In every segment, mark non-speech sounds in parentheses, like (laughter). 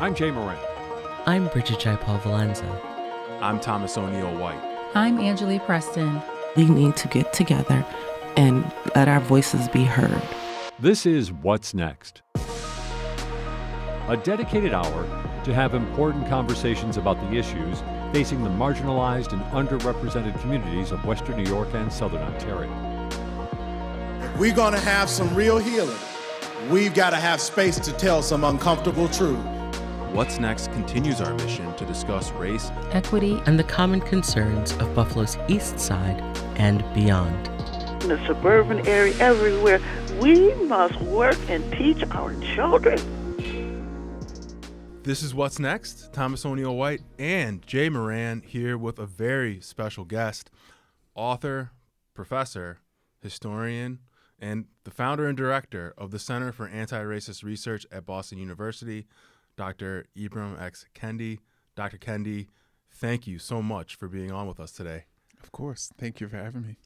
I'm Jay Moran. I'm Bridget Jaipal Valenza. I'm Thomas O'Neil-White. I'm Angeli Preston. We need to get together and let our voices be heard. This is What's Next, a dedicated hour to have important conversations about the issues facing the marginalized and underrepresented communities of Western New York and Southern Ontario. We're going to have some real healing. We've got to have space to tell some uncomfortable truth. What's Next continues our mission to discuss race, equity, and the common concerns of Buffalo's East Side and beyond. In the suburban area, everywhere, we must work and teach our children. This is What's Next. Thomas O'Neil-White and Jay Moran here with a very special guest, author, professor, historian, and the founder and director of the Center for Anti Racist Research at Boston University, Dr. Ibram X. Kendi. Dr. Kendi, thank you so much for being on with us today. Of course. Thank you for having me.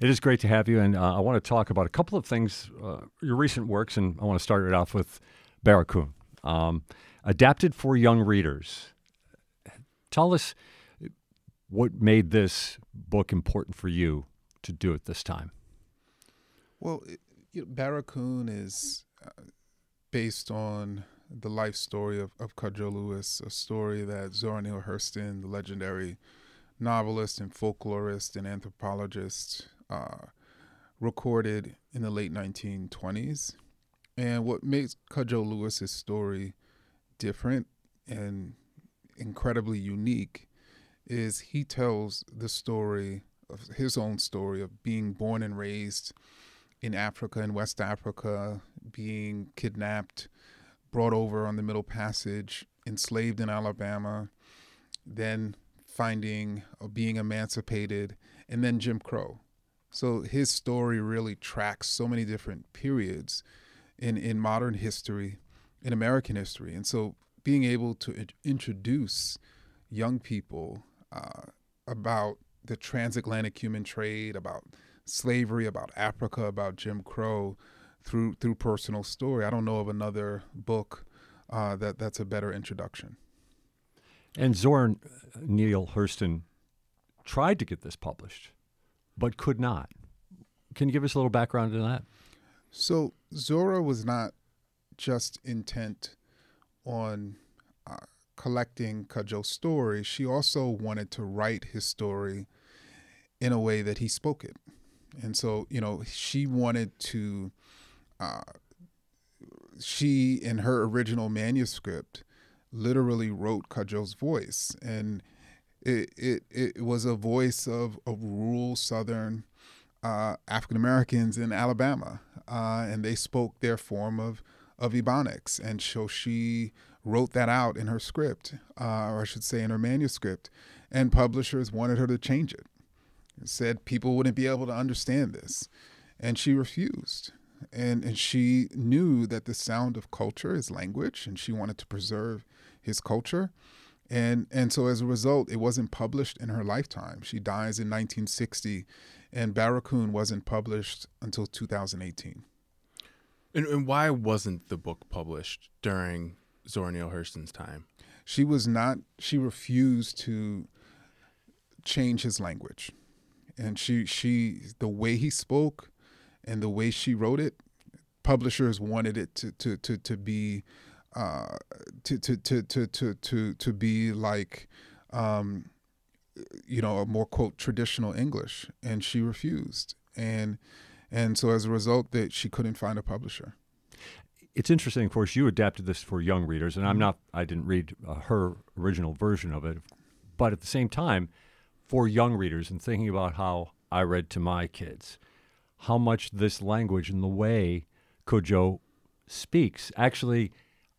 It is great to have you, and uh, I want to talk about a couple of things, uh, your recent works, and I want to start it off with Barracoon, um, adapted for young readers. Tell us what made this book important for you to do at this time. Well, it, you know, Barracoon is uh, based on the life story of, of Cudjoe Lewis, a story that Zora Neale Hurston, the legendary novelist and folklorist and anthropologist, uh, recorded in the late 1920s. And what makes Cudjoe Lewis's story different and incredibly unique is he tells the story of his own story of being born and raised in Africa, in West Africa, being kidnapped, brought over on the Middle Passage, enslaved in Alabama, then finding or uh, being emancipated, and then Jim Crow. So his story really tracks so many different periods in, in modern history, in American history. And so being able to introduce young people uh, about the transatlantic human trade, about slavery, about Africa, about Jim Crow through through personal story. I don't know of another book uh, that that's a better introduction. And Zora Neale Hurston tried to get this published, but could not. Can you give us a little background on that? So Zora was not just intent on uh, collecting Cudjoe's story. She also wanted to write his story in a way that he spoke it. And so, you know, she wanted to, she, in her original manuscript, literally wrote Cudjoe's voice. And it, it, it was a voice of, of rural Southern uh, African Americans in Alabama. Uh, and they spoke their form of, of Ebonics. And so she wrote that out in her script, uh, or I should say in her manuscript. And publishers wanted her to change it said people wouldn't be able to understand this. And she refused. And, and she knew that the sound of culture is language, and she wanted to preserve his culture. And, and so as a result, it wasn't published in her lifetime. She dies in 1960, and Barracoon wasn't published until 2018. And, and why wasn't the book published during Zora Neale Hurston's time? She was not, she refused to change his language and she she the way he spoke and the way she wrote it publishers wanted it to to to, to be uh, to, to, to, to, to, to, to be like, um, you know, a more quote traditional English, and she refused, and and so as a result, that she couldn't find a publisher. It's interesting, of course, you adapted this for young readers, and I'm mm-hmm. not, I didn't read uh, her original version of it, but at the same time, for young readers and thinking about how I read to my kids, how much this language and the way Cudjoe speaks actually,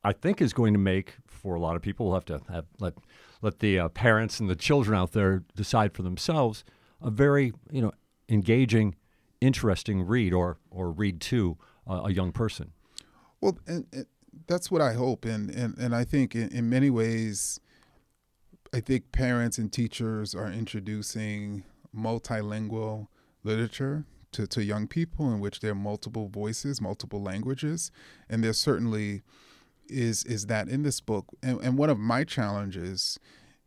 I think, is going to make for a lot of people. We'll have to have, let let the uh, parents and the children out there decide for themselves a very you know engaging, interesting read or or read to uh, a young person. Well, and, and, that's what I hope, and and and I think in, in many ways I think parents and teachers are introducing multilingual literature to, to young people in which there are multiple voices, multiple languages, and there certainly is is that in this book, and, and one of my challenges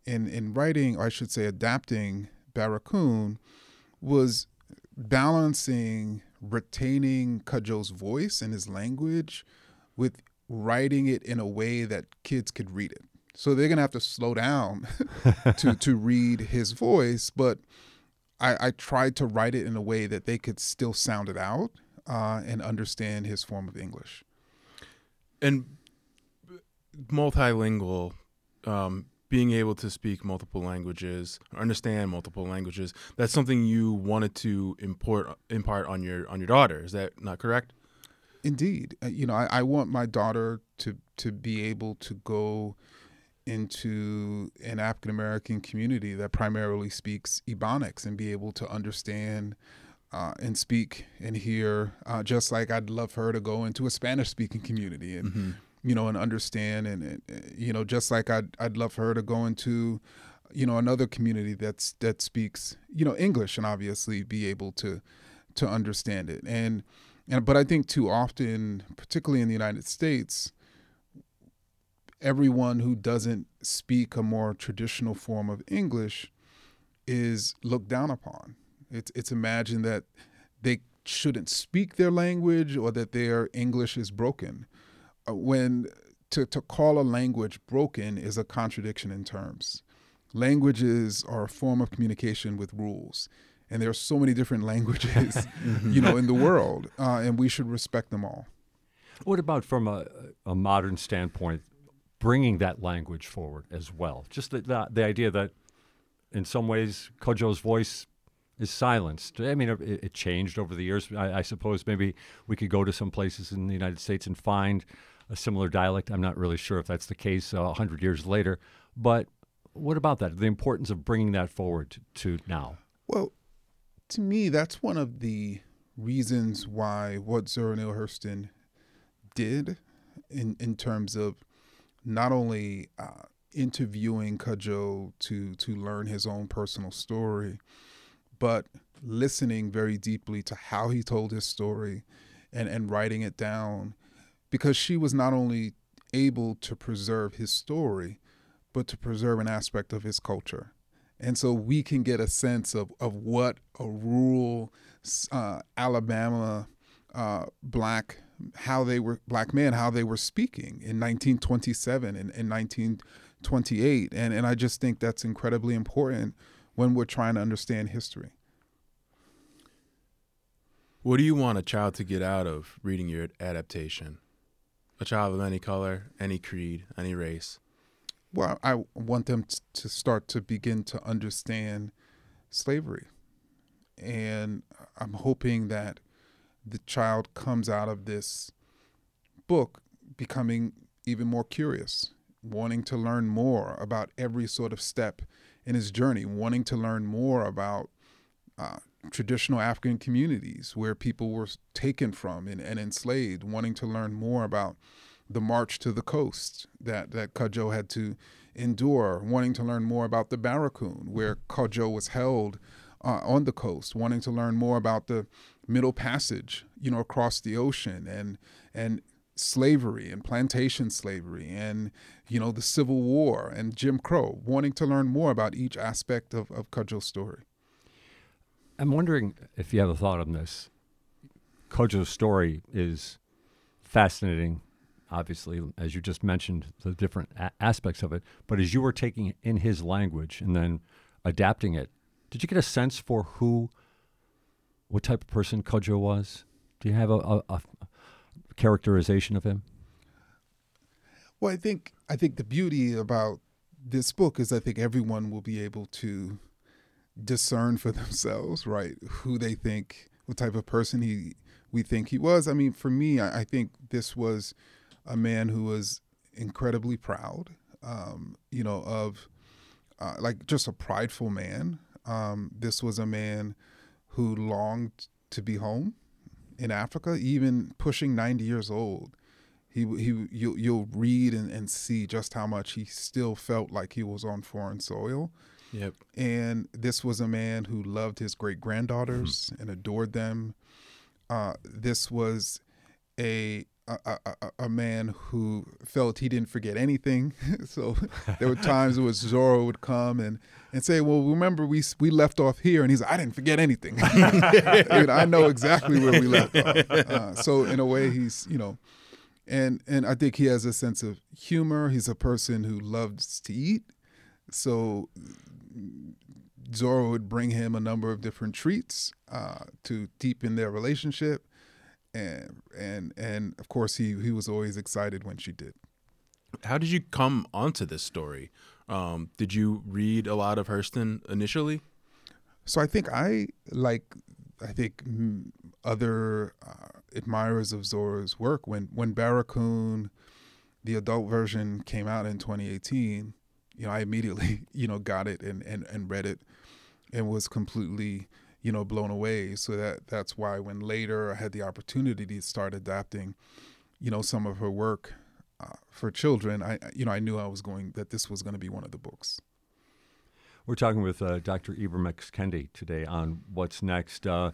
in in writing, or I should say, adapting Barracoon, was balancing retaining Cudjoe's voice and his language with writing it in a way that kids could read it. So they're gonna have to slow down (laughs) to to read his voice, but I, I tried to write it in a way that they could still sound it out uh, and understand his form of English. And multilingual, um, being able to speak multiple languages, understand multiple languages, that's something you wanted to import impart on your on your daughter. Is that not correct? Indeed, uh, you know, I, I want my daughter to to be able to go into an African American community that primarily speaks Ebonics and be able to understand uh, and speak and hear, uh, just like I'd love her to go into a Spanish speaking community and Mm-hmm. you know and understand and, and you know just like I'd I'd love for her to go into you know another community that's that speaks you know English and obviously be able to to understand it and and but I think too often, particularly in the United States, everyone who doesn't speak a more traditional form of English is looked down upon. It's it's imagined that they shouldn't speak their language or that their English is broken. Uh, when to, to call a language broken is a contradiction in terms. Languages are a form of communication with rules, and there are so many different (laughs) languages, you know, in the world, uh, and we should respect them all. What about from a, a modern standpoint, bringing that language forward as well? Just the, the, the idea that in some ways Cudjoe's voice is silenced. I mean, it, it changed over the years. I, I suppose maybe we could go to some places in the United States and find a similar dialect. I'm not really sure if that's the case uh, a 100 years later. But what about that? The importance of bringing that forward to, to now? Well, to me, that's one of the reasons why what Zora Neale Hurston did in, in terms of not only uh, interviewing Cudjoe to, to learn his own personal story, but listening very deeply to how he told his story and, and writing it down because she was not only able to preserve his story, but to preserve an aspect of his culture. And so we can get a sense of, of what a rural uh, Alabama uh, black, how they were, black men, how they were speaking in 1927 and, and 1928. And, and I just think that's incredibly important when we're trying to understand history. What do you want a child to get out of reading your adaptation? A child of any color, any creed, any race. Well, I want them to start to begin to understand slavery. And I'm hoping that the child comes out of this book becoming even more curious, wanting to learn more about every sort of step in his journey, wanting to learn more about uh, traditional African communities where people were taken from and, and enslaved, wanting to learn more about the march to the coast that, that Cudjoe had to endure, wanting to learn more about the Barracoon, where Cudjoe was held uh, on the coast, wanting to learn more about the Middle Passage, you know, across the ocean and and slavery and plantation slavery and you know the Civil War and Jim Crow, wanting to learn more about each aspect of, of Cudjoe's story. I'm wondering if you have a thought on this. Cudjoe's story is fascinating, obviously, as you just mentioned, the different a- aspects of it. But as you were taking in his language and then adapting it, did you get a sense for who, what type of person Cudjoe was? Do you have a, a, a characterization of him? Well, I think I think the beauty about this book is I think everyone will be able to discern for (laughs) themselves, right, who they think, what type of person he we think he was. I mean, for me, I, I think this was a man who was incredibly proud, um, you know, of uh, like just a prideful man. Um, this was a man who longed to be home in Africa, even pushing 90 years old. He, he you, you'll read and, and see just how much he still felt like he was on foreign soil. Yep. And this was a man who loved his great granddaughters and adored them. Uh, this was a a, a, man who felt he didn't forget anything. (laughs) so there were times was Zora would come and, and say, "Well, remember we we left off here," and he's like, "I didn't forget anything. (laughs) I know exactly where we left off." Uh, so in a way, he's you know, and and I think he has a sense of humor. He's a person who loves to eat, so Zora would bring him a number of different treats uh, to deepen their relationship and and and of course he he was always excited when she did. How did you come onto this story? Um, did you read a lot of Hurston initially? So I think I like I think other uh, admirers of Zora's work when when Barracoon, the adult version came out in 2018. You know, I immediately (laughs) you know got it and and and read it, and was completely you know, blown away. So that that's why when later I had the opportunity to start adapting, you know, some of her work uh, for children, I you know I knew I was going that this was going to be one of the books. We're talking with uh, Dr. Ibram X. Kendi today on what's next. Uh,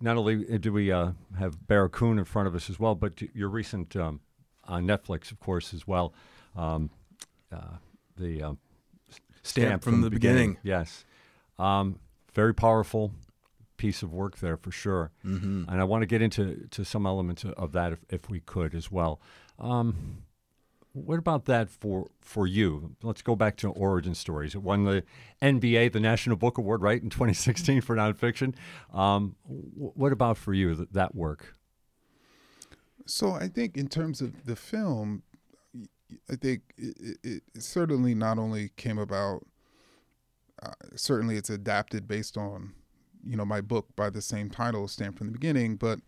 not only do we uh, have Barracoon in front of us as well, but your recent um, on Netflix, of course, as well. Um, uh, the um, stamp, stamp, from, from the, the beginning. beginning. Yes, um, very powerful piece of work there for sure. Mm-hmm. And I want to get into to some elements of that if, if we could as well. Um, what about that for for you? Let's go back to origin stories. It won the NBA, the National Book Award, right in 2016 for nonfiction. Um, what about for you that, that work? So I think in terms of the film, I think it, it, it certainly not only came about. Uh, certainly, it's adapted based on you know my book by the same title, Stamped from the Beginning. But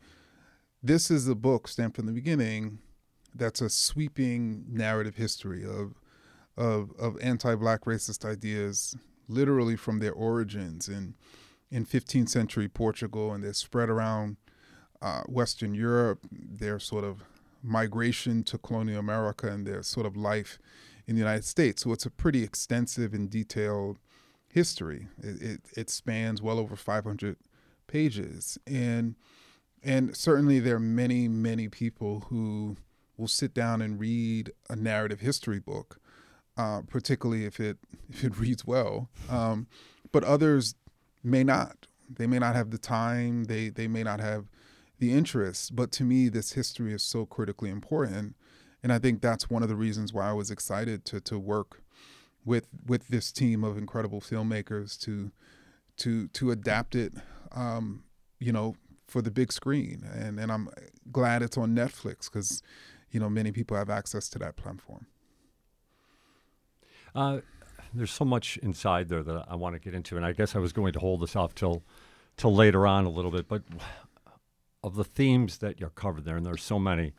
this is a book, Stamped from the Beginning, that's a sweeping narrative history of of of anti-black racist ideas, literally from their origins in in 15th century Portugal, and they're spread around uh, Western Europe. Their sort of migration to colonial America and their sort of life in the United States. So it's a pretty extensive and detailed history. It, it, it spans well over 500 pages, and and certainly there are many many people who will sit down and read a narrative history book, uh, particularly if it (laughs) if it reads well. Um, but others may not. They may not have the time. They they may not have the interest. But to me, this history is so critically important, and I think that's one of the reasons why I was excited to to work with with this team of incredible filmmakers to to to adapt it um, you know for the big screen. And and I'm glad it's on Netflix cuz you know many people have access to that platform. Uh, there's so much inside there that I want to get into and I guess I was going to hold this off till till later on a little bit but of the themes that you're covered there and there's so many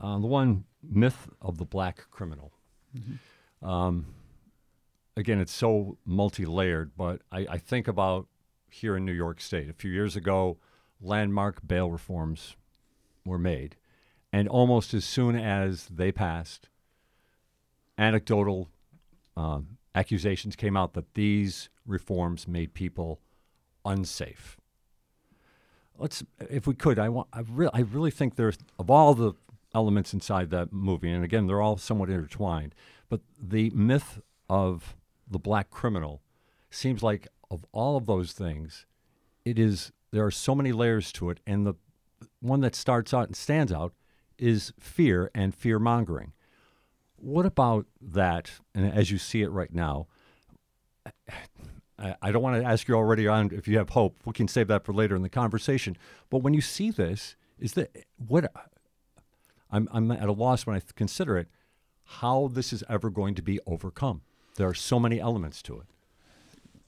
uh, the one myth of the black criminal. Mm-hmm. um, again, it's so multi layered, but I, I, think about here in New York State. A few years ago, landmark bail reforms were made. And almost as soon as they passed, anecdotal um, accusations came out that these reforms made people unsafe. Let's, if we could, I want, I, re- I really think there's of all the elements inside that movie, and again, they're all somewhat intertwined, but the myth of the black criminal seems like of all of those things, it is there are so many layers to it, and the one that starts out and stands out is fear and fear mongering. What about that? And as you see it right now, I, don't want to ask you already on if you have hope. We can save that for later in the conversation. But when you see this, is that what? I'm I'm at a loss when I consider it. How this is ever going to be overcome? There are so many elements to it.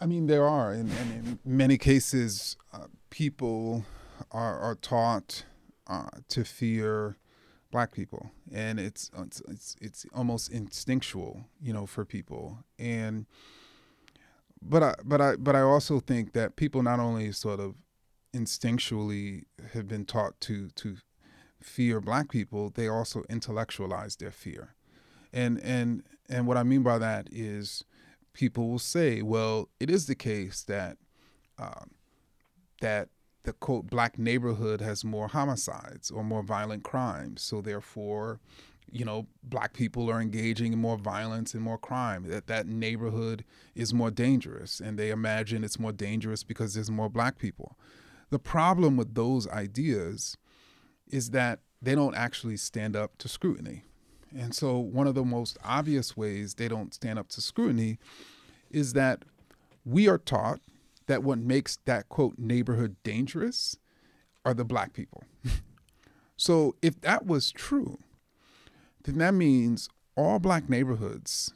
I mean, there are, and, in many cases, uh, people are, are taught uh, to fear black people, and it's, it's it's it's almost instinctual, you know, for people. And but I but I but I also think that people not only sort of instinctually have been taught to to fear black people, they also intellectualize their fear and and and what I mean by that is people will say, well, it is the case that um, that the quote black neighborhood has more homicides or more violent crimes. So therefore, you know, black people are engaging in more violence and more crime. That that neighborhood is more dangerous, and they imagine it's more dangerous because there's more black people. The problem with those ideas is that they don't actually stand up to scrutiny. And so, one of the most obvious ways they don't stand up to scrutiny is that we are taught that what makes that quote neighborhood dangerous are the black people. (laughs) so, if that was true, then that means all black neighborhoods,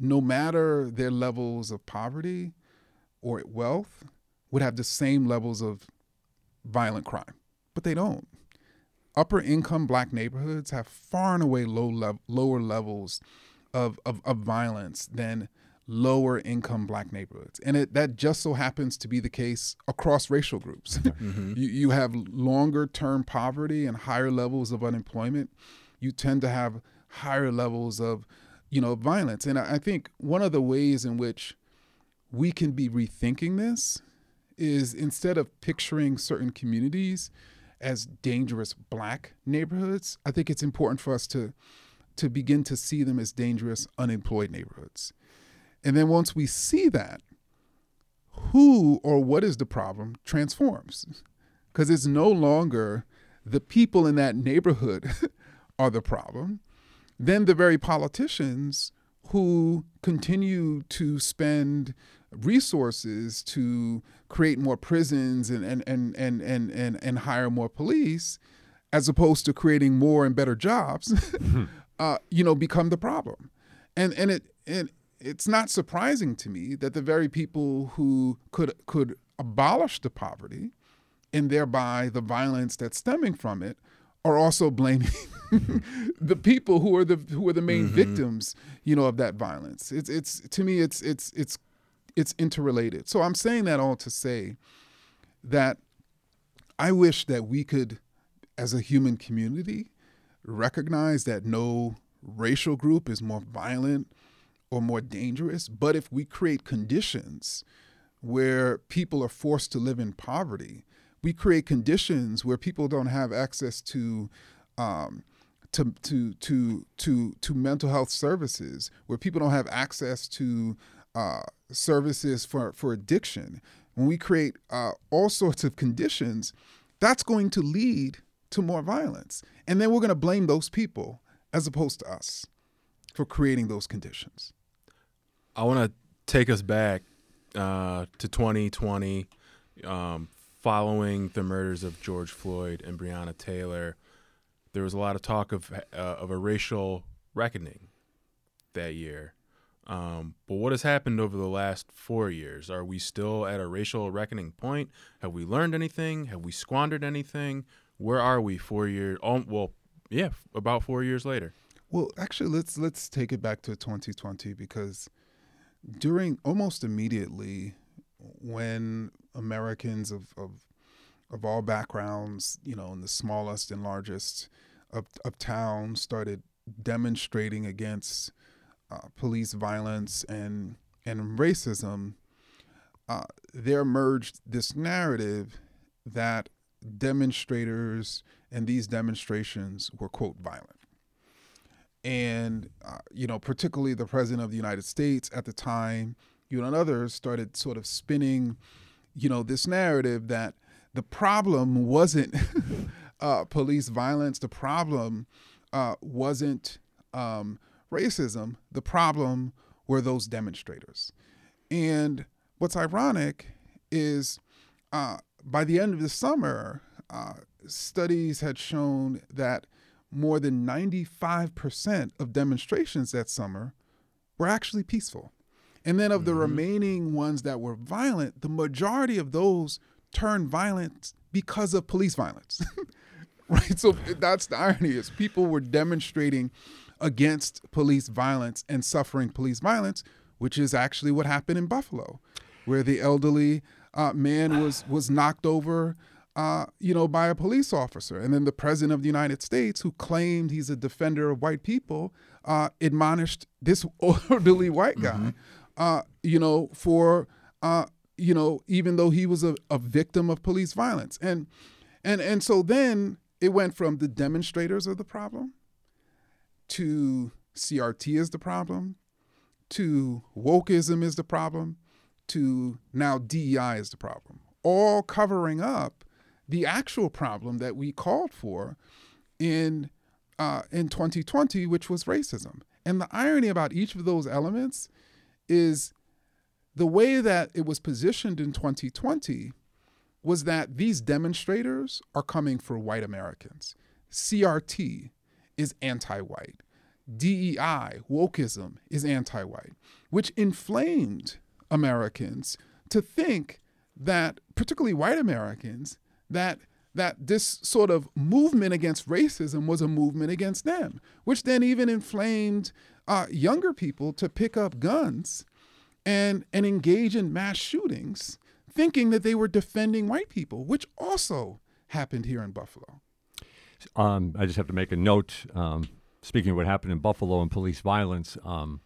no matter their levels of poverty or wealth, would have the same levels of violent crime. But they don't upper income black neighborhoods have far and away low lev- lower levels of, of, of violence than lower income black neighborhoods. And it, that just so happens to be the case across racial groups. (laughs) Mm-hmm. you, you have longer term poverty and higher levels of unemployment. You tend to have higher levels of, you know, violence. And I, I think one of the ways in which we can be rethinking this is instead of picturing certain communities as dangerous black neighborhoods, I think it's important for us to to begin to see them as dangerous unemployed neighborhoods. And then once we see that, who or what is the problem transforms. Because it's no longer the people in that neighborhood (laughs) are the problem. Then the very politicians who continue to spend resources to create more prisons and and and and and and, and hire more police as opposed to creating more and better jobs mm-hmm. (laughs) uh, you know become the problem and and it and it's not surprising to me that the very people who could could abolish the poverty and thereby the violence that's stemming from it are also blaming (laughs) the people who are the who are the main mm-hmm. victims, you know, of that violence. It's it's to me it's it's it's it's interrelated. So I'm saying that all to say that I wish that we could, as a human community, recognize that no racial group is more violent or more dangerous. But if we create conditions where people are forced to live in poverty, we create conditions where people don't have access to um, to to to to to mental health services, where people don't have access to uh, services for, for addiction, when we create uh, all sorts of conditions, that's going to lead to more violence. And then we're going to blame those people as opposed to us for creating those conditions. I want to take us back uh, to 2020, um, following the murders of George Floyd and Breonna Taylor. There was a lot of talk of uh, of a racial reckoning that year. Um, but what has happened over the last four years? Are we still at a racial reckoning point? Have we learned anything? Have we squandered anything? Where are we four years? Well, yeah, about four years later. Well, actually, let's let's take it back to 2020 because during almost immediately when Americans of, of of all backgrounds, you know, in the smallest and largest of, of towns started demonstrating against uh, police violence and and racism, uh, there emerged this narrative that demonstrators and these demonstrations were quote violent. And uh, you know particularly the president of the united states at the time you know and others started sort of spinning you know this narrative that the problem wasn't (laughs) uh, police violence. The problem uh, wasn't um, racism. The problem were those demonstrators. And what's ironic is uh, by the end of the summer, uh, studies had shown that more than 95% of demonstrations that summer were actually peaceful. And then of the mm-hmm. remaining ones that were violent, the majority of those turned violent because of police violence. (laughs) right? So that's the irony is people were demonstrating against police violence and suffering police violence, which is actually what happened in Buffalo, where the elderly uh, man was was knocked over. Uh, you know, by a police officer. And then the president of the United States, who claimed he's a defender of white people, uh, admonished this (laughs) elderly white guy, mm-hmm. uh, you know, for uh, you know, even though he was a, a victim of police violence. And and and so then it went from the demonstrators are the problem to CRT is the problem to wokeism is the problem to now DEI is the problem, all covering up the actual problem that we called for in uh, in 2020, which was racism. And the irony about each of those elements is the way that it was positioned in 2020 was that these demonstrators are coming for white Americans. CRT is anti white. DEI, wokeism, is anti white, which inflamed Americans to think that, particularly white Americans, that that this sort of movement against racism was a movement against them, which then even inflamed uh, younger people to pick up guns and and engage in mass shootings, thinking that they were defending white people, which also happened here in Buffalo. Um, I just have to make a note. Um, speaking of what happened in Buffalo and police violence, um,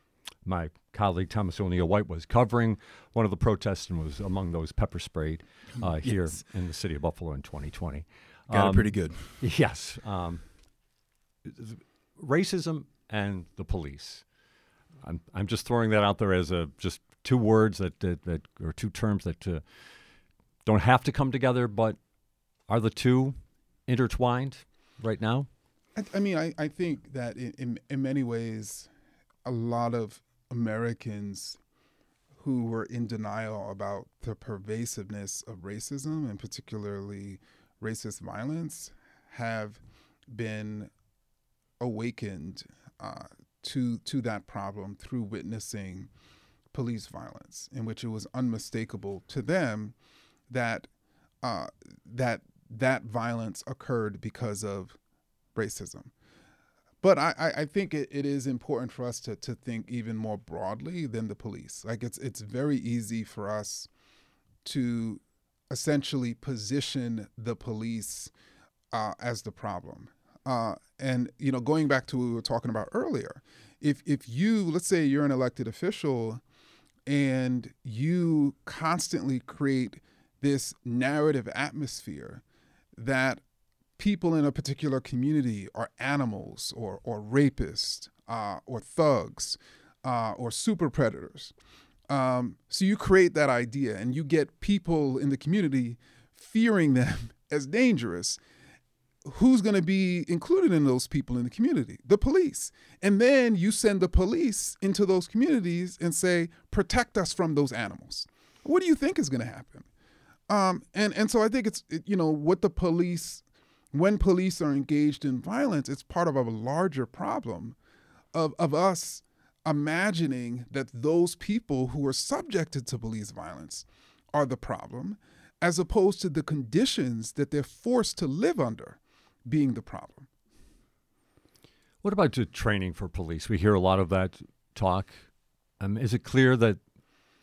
my colleague Thomas O'Neil-White was covering one of the protests and was among those pepper sprayed uh, (laughs) here Yes. in the city of Buffalo in 2020. Got Um, it pretty good. (laughs) Yes. Um, racism and the police. I'm, I'm just throwing that out there as a just two words that, that, that or two terms that uh, don't have to come together, but are the two intertwined right now? I, I mean, I, I think that in, in, many ways, a lot of Americans who were in denial about the pervasiveness of racism and particularly racist violence have been awakened uh, to to that problem through witnessing police violence, in which it was unmistakable to them that uh, that that violence occurred because of racism. But I, I, think it, it is important for us to, to think even more broadly than the police. Like it's it's very easy for us to essentially position the police uh, as the problem. Uh, and you know, going back to what we were talking about earlier, if if you let's say you're an elected official and you constantly create this narrative atmosphere that people in a particular community are animals or, or rapists uh, or thugs uh, or super predators. Um, so you create that idea and you get people in the community fearing them (laughs) as dangerous. Who's going to be included in those people in the community? The police. And then you send the police into those communities and say, protect us from those animals. What do you think is going to happen? Um, and, and so I think it's, you know, what the police when police are engaged in violence, it's part of a larger problem of, of us imagining that those people who are subjected to police violence are the problem, as opposed to the conditions that they're forced to live under being the problem. What about the training for police? We hear a lot of that talk. Um, is it clear that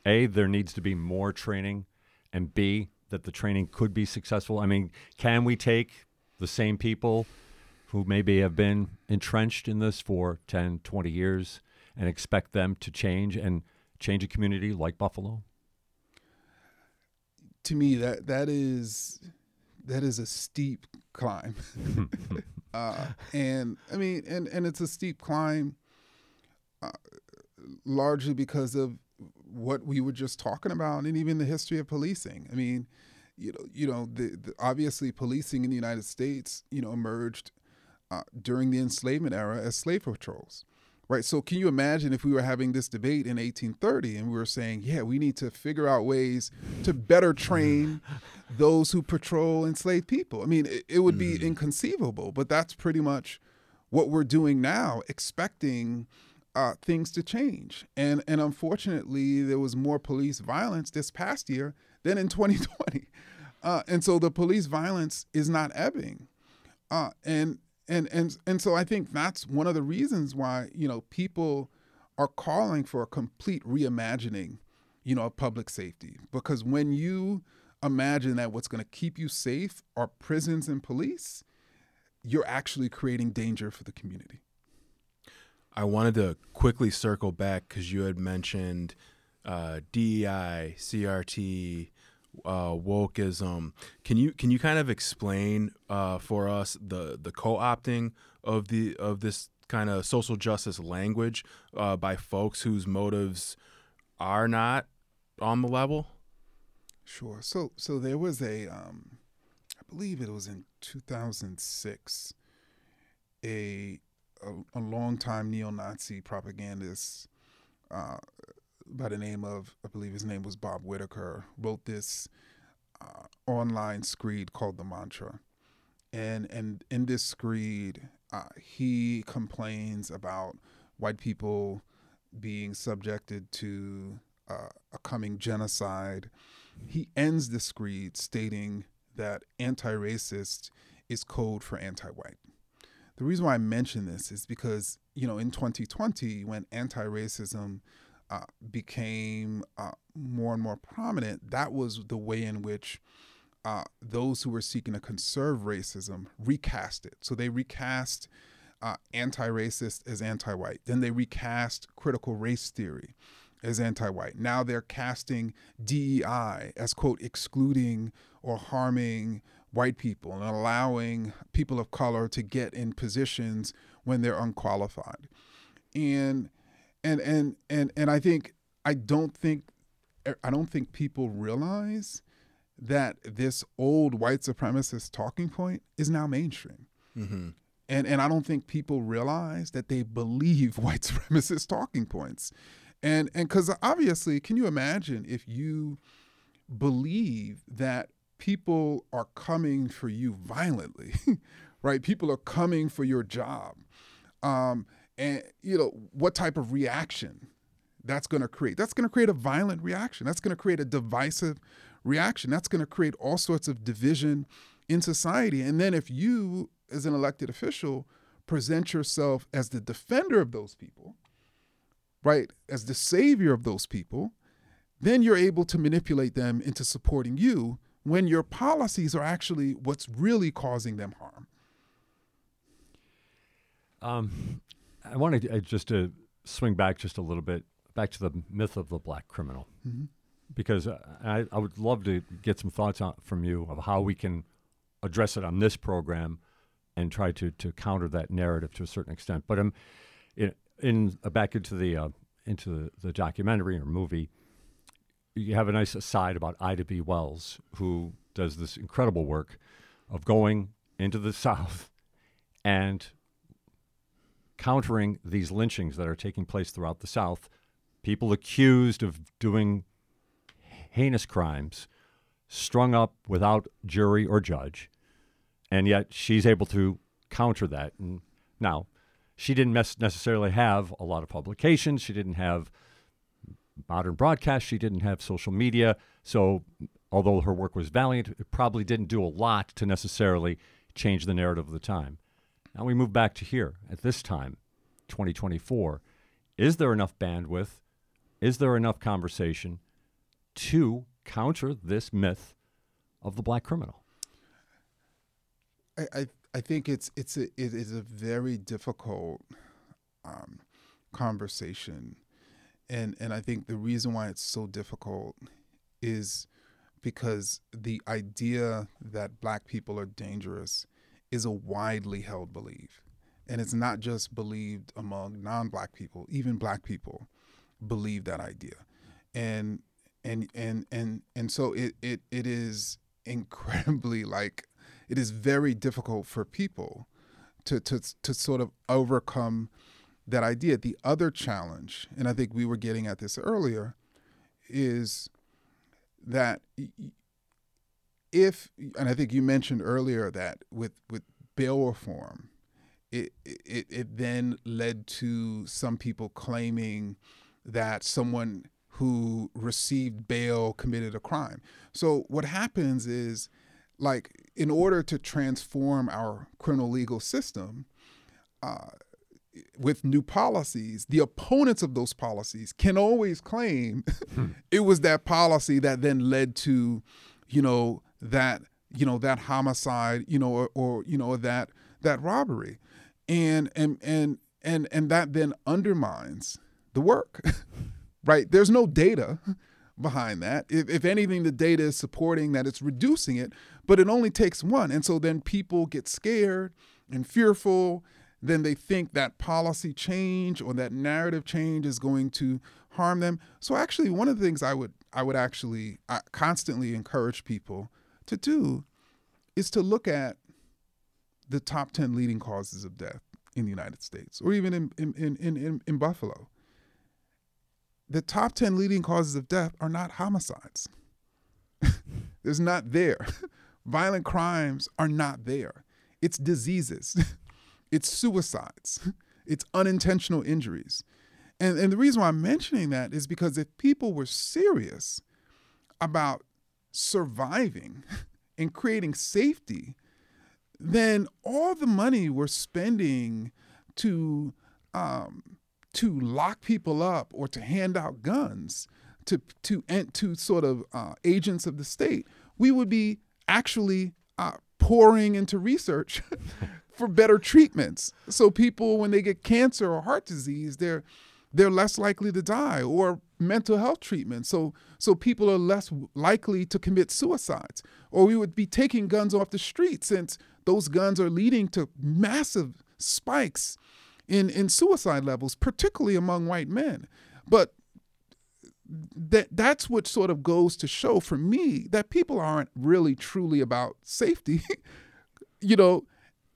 A, there needs to be more training, and B, that the training could be successful? I mean, can we take the same people who maybe have been entrenched in this for 10, 20 years and expect them to change and change a community like Buffalo? To me, that that is that is a steep climb, (laughs) uh, and I mean, and and it's a steep climb, uh, largely because of what we were just talking about, and even the history of policing. I mean, you know, you know, the, the obviously policing in the United States, you know, emerged uh, during the enslavement era as slave patrols, right? So, can you imagine if we were having this debate in 1830 and we were saying, yeah, we need to figure out ways to better train (laughs) those who patrol enslaved people? I mean, it, it would be inconceivable, but that's pretty much what we're doing now, expecting. Uh, things to change, and and unfortunately, there was more police violence this past year than in (laughs) 2020. Uh, and so the police violence is not ebbing. Uh, and and and and so I think that's one of the reasons why you know people are calling for a complete reimagining, you know, of public safety. Because when you imagine that what's going to keep you safe are prisons and police, you're actually creating danger for the community. I wanted to quickly circle back because you had mentioned uh, DEI, CRT, uh, wokeism. Can you can you kind of explain uh, for us the the co-opting of the of this kind of social justice language uh, by folks whose motives are not on the level? Sure. So so there was a um, I believe it was in 2006 a a, a longtime neo-Nazi propagandist uh, by the name of I believe his name was Bob Whitaker wrote this uh, online screed called the Mantra, and and in this screed uh, he complains about white people being subjected to uh, a coming genocide. He ends the screed stating that anti-racist is code for anti-white. The reason why I mention this is because you know in 2020 when anti-racism uh, became uh, more and more prominent, that was the way in which uh, those who were seeking to conserve racism recast it. So they recast uh, anti racist as anti white. Then they recast critical race theory as anti white. Now they're casting DEI as, quote, excluding or harming white people and allowing people of color to get in positions when they're unqualified. And and and and and I think I don't think I don't think people realize that this old white supremacist talking point is now mainstream. Mm-hmm. And and I don't think people realize that they believe (laughs) white supremacist talking points. And and cuz obviously, can you imagine if you believe that people are coming for you violently, (laughs) right? People are coming for your job. Um, and you know what type of reaction that's going to create that's going to create a violent reaction that's going to create a divisive reaction that's going to create all sorts of division in society and then if you as an elected official present yourself as the defender of those people right as the savior of those people then you're able to manipulate them into supporting you when your policies are actually what's really causing them harm um, I wanted uh, just to swing back just a little bit back to the myth of the black criminal, mm-hmm. because uh, I, I, would love to get some thoughts on, from you of how we can address it on this program and try to to counter that narrative to a certain extent. But um, in, in uh, back into the uh, into the, the documentary or movie, you have a nice aside about Ida B. Wells, who does this incredible work of going into the (laughs) South and countering these lynchings that are taking place throughout the South. People accused of doing heinous crimes, strung up without jury or judge, and yet she's able to counter that. And now, she didn't necessarily have a lot of publications. She didn't have modern broadcast. She didn't have social media. So, although her work was valiant, it probably didn't do a lot to necessarily change the narrative of the time. Now we move back to here at this time, 2024. Is there enough bandwidth? Is there enough conversation to counter this myth of the black criminal? I, I, I think it's it's a, it is a very difficult um, conversation, and and I think the reason why it's so difficult is because the idea that black people are dangerous is a widely held belief. And it's not just believed among non-black people, even black people believe that idea. And and and and and so it it it is incredibly like it is very difficult for people to to to sort of overcome that idea. The other challenge, and I think we were getting at this earlier, is that if and I think you mentioned earlier that with with bail reform, it it, it then led to some people claiming that someone who received bail committed a crime. So what happens is like in order to transform our criminal legal system uh, with new policies, the opponents of those policies can always claim hmm. (laughs) it was that policy that then led to, you know, that you know that homicide you know or, or you know that that robbery and and and and and that then undermines the work (laughs) right? There's no data behind that. If, if anything, the data is supporting that it's reducing it, but it only takes one. And so then people get scared and fearful. Then they think that policy change or that narrative change is going to harm them. So actually, one of the things I would I would actually I constantly encourage people to do is to look at the top 10 leading causes of death in the United States or even in, in, in, in, in Buffalo. The top 10 leading causes of death are not homicides. (laughs) There's not there. (laughs) Violent crimes are not there. It's diseases, (laughs) it's suicides, (laughs) it's unintentional injuries. And, and the reason why I'm mentioning that is because if people were serious about surviving (laughs) and creating safety, then all the money we're spending to um, to lock people up or to hand out guns to to to sort of uh, agents of the state, we would be actually uh, pouring into research (laughs) for better treatments. So people, when they get cancer or heart disease, they're they're less likely to die or mental health treatment. So so people are less likely to commit suicides. Or we would be taking guns off the street since those guns are leading to massive spikes in, in suicide levels, particularly among white men. But that that's what sort of goes to show for me that people aren't really truly about safety, (laughs) you know,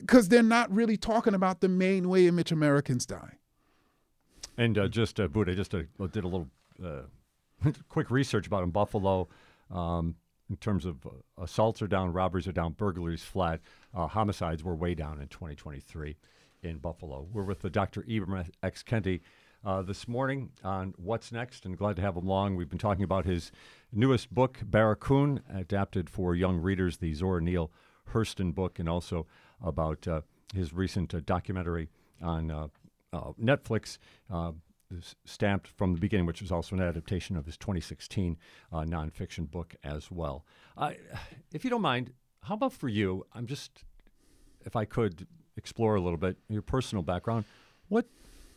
because they're not really talking about the main way in which Americans die. And uh, just, uh, Buddha, just uh, did a little uh, (laughs) quick research about in Buffalo. Um, in terms of uh, assaults are down, robberies are down, burglaries flat, uh, homicides were way down in 2023 in Buffalo. We're with the Dr. Ibram X. Kendi this morning on What's Next, and glad to have him along. We've been talking about his newest book, Barracoon, adapted for young readers, the Zora Neale Hurston book, and also about uh, his recent uh, documentary on uh, uh, Netflix, uh, stamped from the beginning, which was also an adaptation of his 2016 nonfiction book as well. if you don't mind, how about for you? I'm just, if I could explore a little bit your personal background. What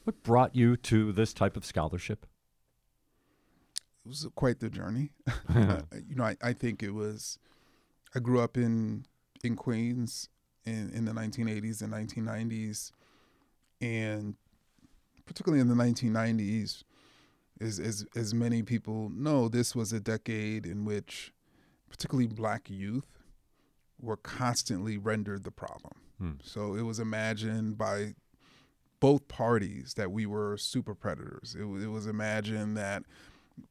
what brought you to this type of scholarship? It was quite the journey. (laughs) you know, I, I think it was. I grew up in in Queens in, in the 1980s and 1990s, and particularly in the 1990s, as, as as many people know, this was a decade in which, particularly Black youth, were constantly rendered the problem. Hmm. So it was imagined by both parties that we were super predators. It, it was imagined that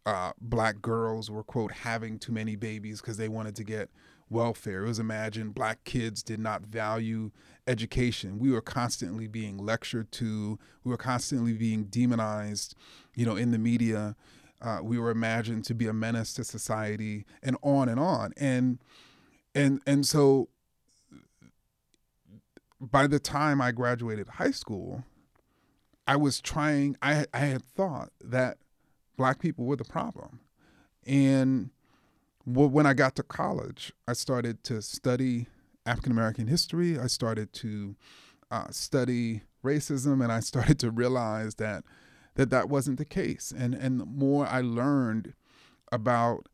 uh, black girls were, quote, having too many babies because they wanted to get welfare. It was imagined black kids did not value education. We were constantly being lectured to, we were constantly being demonized, you know, in the media. Uh, we were imagined to be a menace to society and on and on. And and and so by the time I graduated high school, I was trying, I, I had thought that black people were the problem. And when I got to college, I started to study African American history. I started to uh, study racism, and I (laughs) started to realize that that that wasn't the case. And and the more I learned about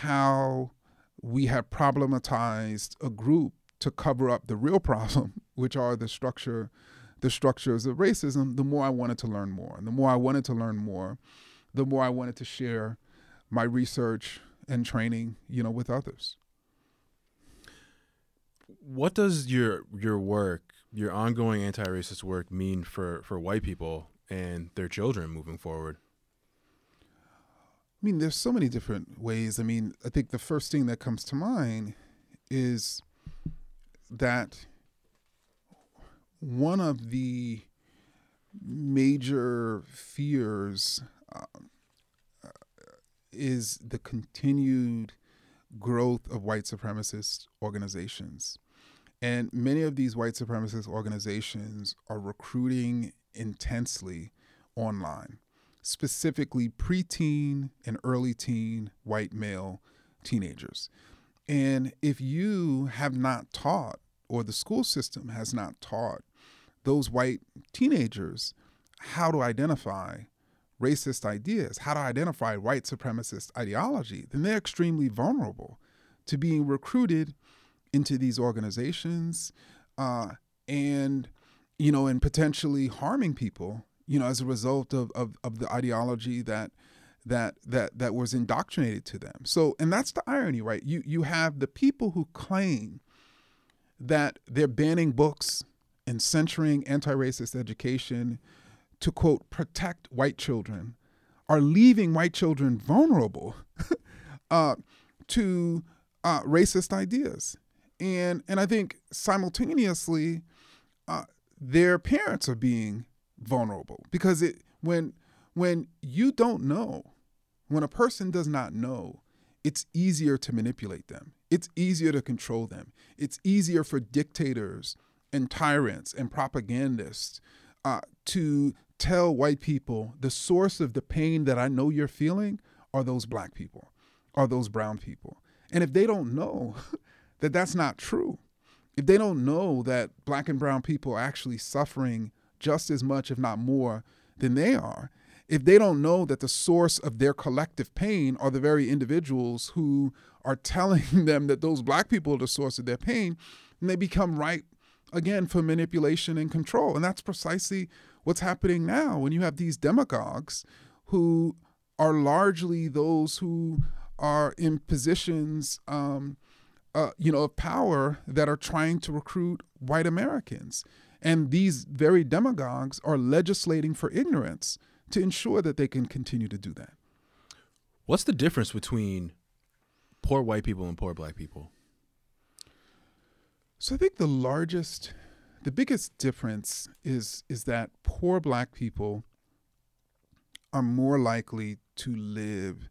how we have problematized a group to cover up the real (laughs) problem, which are the structure, the structures of racism, the more I wanted to learn more. And the more I wanted to learn more, the more I wanted to share my research and training, you know, with others. What does your your work, your ongoing anti-racist work mean for for white people and their children moving forward? I mean, there's so many different ways. I mean, I think the first thing that comes to mind is that one of the major fears uh, is the continued growth of white supremacist organizations. And many of these white supremacist organizations are recruiting intensely online specifically preteen and early teen white male teenagers. And if you have not taught, or the school system has not taught those white teenagers how to identify racist ideas, how to identify white supremacist ideology, then they're extremely vulnerable to being recruited into these organizations uh, and you know and potentially harming people you know as a result of, of, of the ideology that that that that was indoctrinated to them. So and that's the irony right? You you have the people who claim that they're banning books and censoring anti-racist education to quote protect white children are leaving white children vulnerable (laughs) uh, to uh, racist ideas. And and I think simultaneously uh, their parents are being vulnerable because it when when you don't know when a person does not know it's easier to manipulate them. It's easier to control them. It's easier for dictators and tyrants and propagandists uh, to tell white people the source of the pain that I know you're feeling are those black people, are those brown people. And if they don't know (laughs) that that's not true, if they don't know that black and brown people are actually suffering just as much, if not more, than they are, if they don't know that the source of their collective pain are the very individuals who are telling (laughs) them that those black people are the source of their pain, then they become ripe again for manipulation and control. And that's precisely what's happening now when you have these demagogues who are largely those who are in positions, um, uh, you know, of power that are trying to recruit white Americans. And these very demagogues are legislating for ignorance to ensure that they can continue to do that. What's the difference between poor white people and poor black people? So I think the largest, the biggest difference is is that poor black people are more likely to live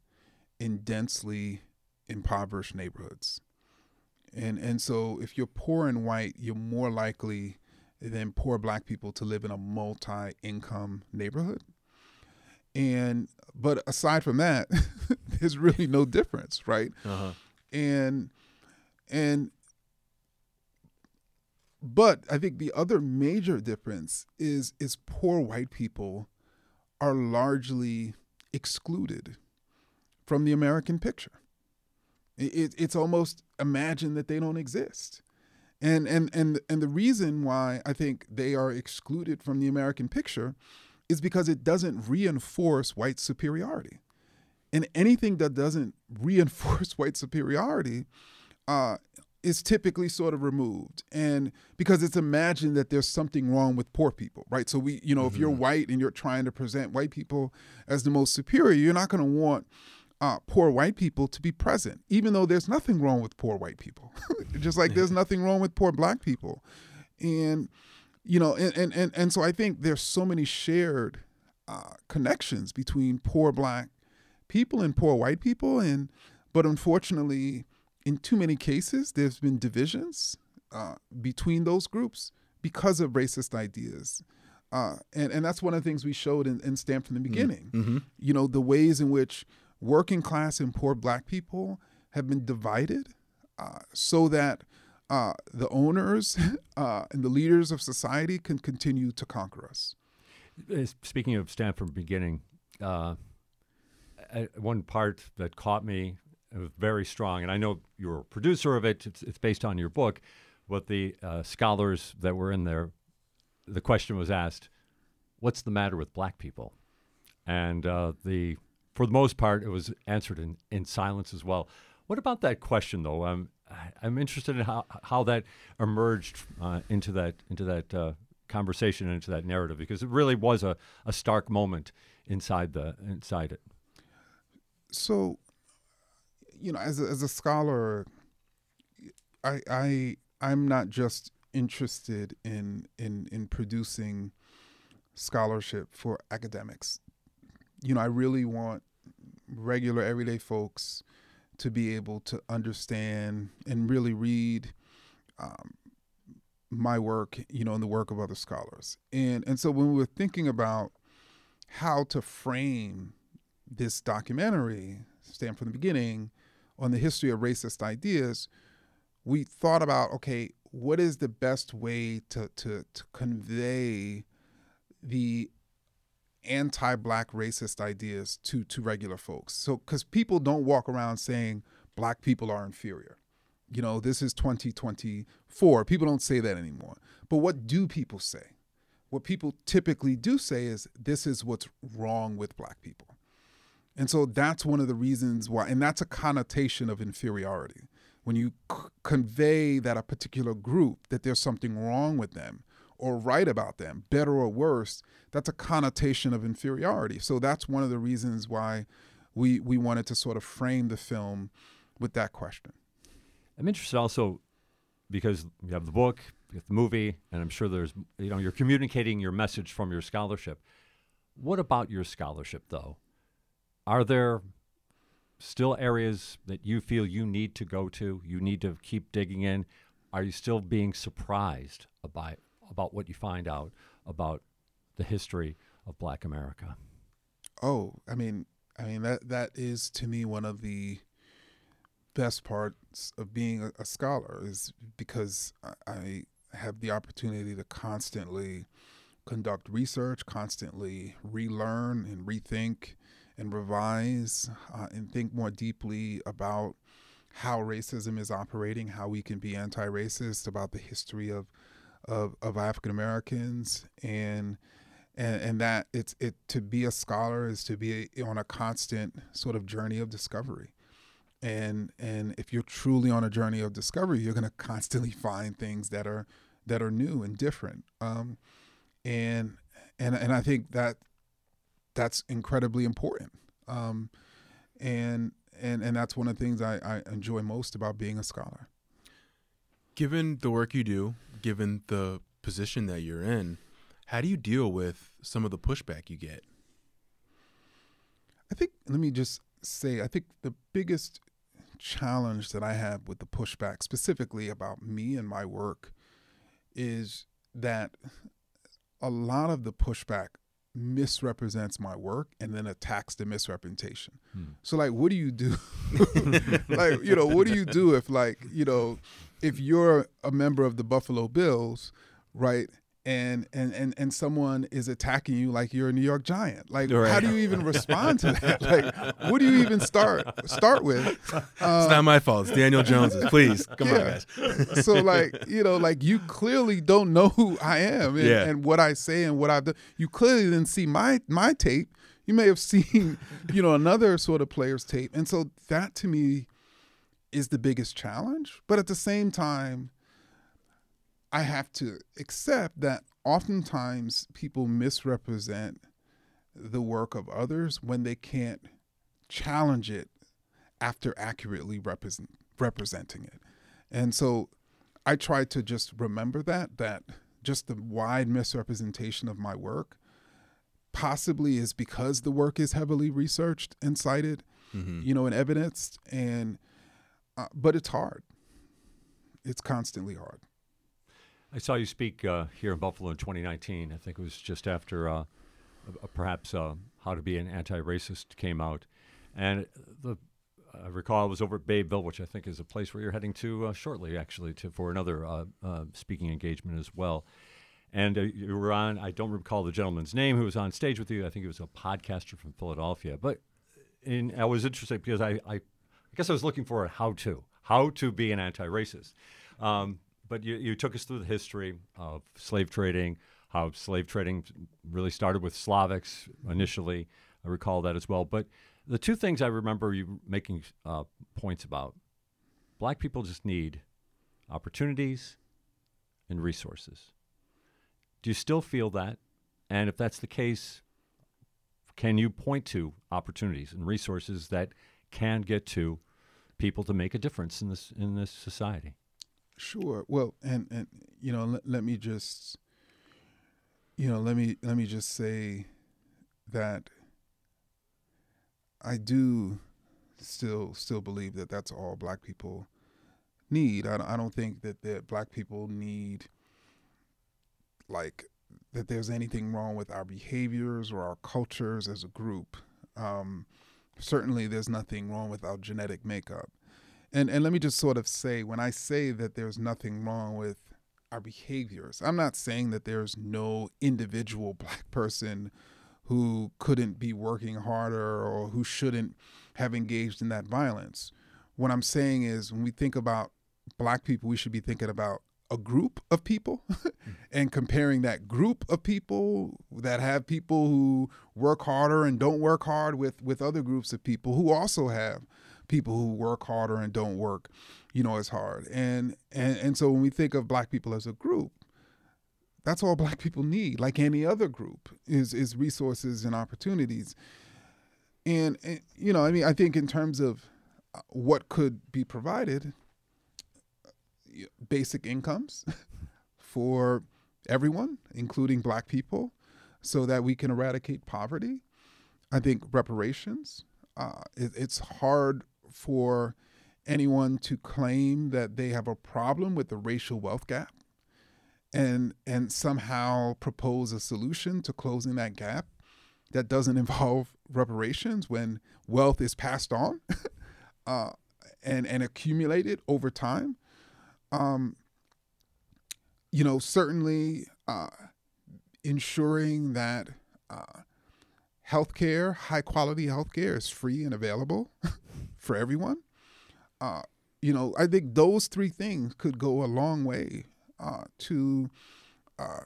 in densely impoverished neighborhoods. And and so if you're poor and white, you're more likely than poor black people to live in a multi-income neighborhood. And but aside from that, (laughs) there's really no difference, right? Uh-huh. And and but I think the other major difference is is poor white people are largely excluded from the American picture. It, it's almost imagined that they don't exist. And, and, and, and the reason why I think they are excluded from the American picture is because it doesn't reinforce white superiority. And anything that doesn't (laughs) reinforce white superiority uh, is typically sort of removed. And because it's imagined that there's something wrong with poor people right? So we you know mm-hmm. if you're mm-hmm. white and you're trying to present white people as the most superior you're not going to want uh, poor white people to be present even though there's nothing wrong with poor white people. (laughs) Just like there's nothing wrong with poor black people. And you know and and and, and so i think there's so many shared uh, connections between poor black people and poor white people. And but unfortunately in too many cases, there's been divisions uh, between those groups because of racist ideas. Uh, and, and that's one of the things we showed in, in Stamped from the mm-hmm. beginning. Mm-hmm. You know, the ways in which working class and poor black people have been divided uh, so that uh, the owners (laughs) uh, and the leaders of society can continue to conquer us. Uh, speaking of Stamped from the beginning, one part that caught me was very strong. And I know you're a producer of it. It's, it's based on your book. But the uh, scholars that were in there, the question was asked, "What's the matter with black people?" And uh, the for the most part, it was answered in, in silence as well. What about that question, though? I'm I'm interested in how how that emerged uh, into that into that uh, conversation and into that narrative because it really was a, a stark moment inside the inside it. So you know, as a, as a scholar, I I I'm not just interested in in in producing scholarship for academics. You know, I really want regular everyday folks to be able to understand and really read um, my work, you know, and the work of other scholars. And and so when we were thinking about how to frame this documentary, stamped from the beginning, on the history of racist ideas, we thought about okay, what is the best way to to, to convey the anti-black racist ideas to to regular folks. So cuz people don't walk around saying black people are inferior. You know, this is 2024. People don't say that anymore. But what do people say? What people typically do say is this is what's wrong with black people. And so that's one of the reasons why and that's a connotation of inferiority. When you c- convey that a particular group that there's something wrong with them or right about them, better or worse, that's a connotation of inferiority. So that's one of the reasons why we we wanted to sort of frame the film with that question. I'm interested also because you have the book, you have the movie, and I'm sure there's you know you're communicating your message from your scholarship. What about your scholarship though? Are there still areas that you feel you need to go to? You need to keep digging in. Are you still being surprised about about what you find out about the history of Black America? Oh, I mean, I mean that that is to me one of the best parts of being a, a scholar is because I, I have the opportunity to constantly conduct research, constantly relearn and rethink and revise uh, and think more deeply about how racism is operating, how we can be anti-racist, about the history of of, of African Americans, and and and that it's it to be a scholar is to be on a constant sort of journey of discovery, and and if you're truly on a journey of discovery, you're going to constantly (laughs) find things that are that are new and different, um, and and and I think that that's incredibly important. Um, and and and that's one of the things I, I enjoy most about being a scholar. Given the work you do, given the position that you're in, how do you deal with some of the pushback you get? I think let me just say I think the biggest challenge that I have with the pushback specifically about me and my work is that a lot of the pushback misrepresents my work and then attacks the misrepresentation. Hmm. So like what do you do? (laughs) (laughs) like, you know, what do you do if like, you know, if you're a member of the Buffalo Bills, right? And, and and and someone is attacking you like you're a New York Giant. Like, right. how do you even respond to that? (laughs) Like, what do you even start start with? Uh, it's not my fault. It's Daniel Jones's. Please come yeah. on, guys. (laughs) so, like, you know, like you clearly don't know who I am and, yeah. and what I say and what I've done. You clearly didn't see my my tape. You may have (laughs) seen, you know, another sort of player's tape, and so that to me is the biggest challenge. But at the same time, I have to accept that oftentimes people misrepresent the work of others when they can't challenge it after accurately represent, representing it. And so I try to just remember that, that just the wide misrepresentation of my work possibly is because the work is heavily researched and cited, mm-hmm. you know, and evidenced. And uh, but it's hard. It's constantly hard. I saw you speak uh, here in Buffalo in 2019. I think it was just after uh, perhaps uh, How to Be an Anti-Racist came out, and the I recall I was over at Babeville, which I think is a place where you're heading to uh, shortly, actually, to for another uh, speaking engagement as well. And you were on. I don't recall the gentleman's name who was on stage with you. I think he was a podcaster from Philadelphia. But in, I was interested because I, I I guess I was looking for a how to, how to be an anti racist. Um, but you, you took us through the history of slave trading, how slave trading really started with Slavics initially. I recall that as well. But the two things I remember you making uh, points about black people just need opportunities and resources. Do you still feel that? And if that's the case, can you point to opportunities and resources that can get to people to make a difference in this in this society. Sure. Well, and and you know, let, let me just you know, let me let me just say that I do still still believe that that's all black people need. I, I don't think that that black people need like that there's anything wrong with our behaviors or our cultures as a group. Um, certainly there's nothing wrong with our genetic makeup. And and let me just sort of say when I say that there's nothing wrong with our behaviors, I'm not saying that there's no individual black person who couldn't be working harder or who shouldn't have engaged in that violence. What I'm saying is when we think about black people, we should be thinking about a group of people (laughs) and comparing that group of people that have people who work harder and don't work hard with with other groups of people who also have people who work harder and don't work you know as hard and and and so when we think of black people as a group that's all black people need like any other group is is resources and opportunities and, and you know i mean i think in terms of uh, what could be provided basic incomes (laughs) for everyone, including black people, so that we can eradicate poverty. I think reparations. Uh, it, it's hard for anyone to claim that they have a problem with the racial wealth gap and and somehow propose a solution to closing that gap that doesn't (laughs) involve reparations when wealth is passed on (laughs) uh, and and accumulated over time um, you know, certainly uh, ensuring that uh, healthcare, high quality healthcare, is free and available (laughs) for everyone. Uh, you know, I think those three things could go a long way uh, to uh,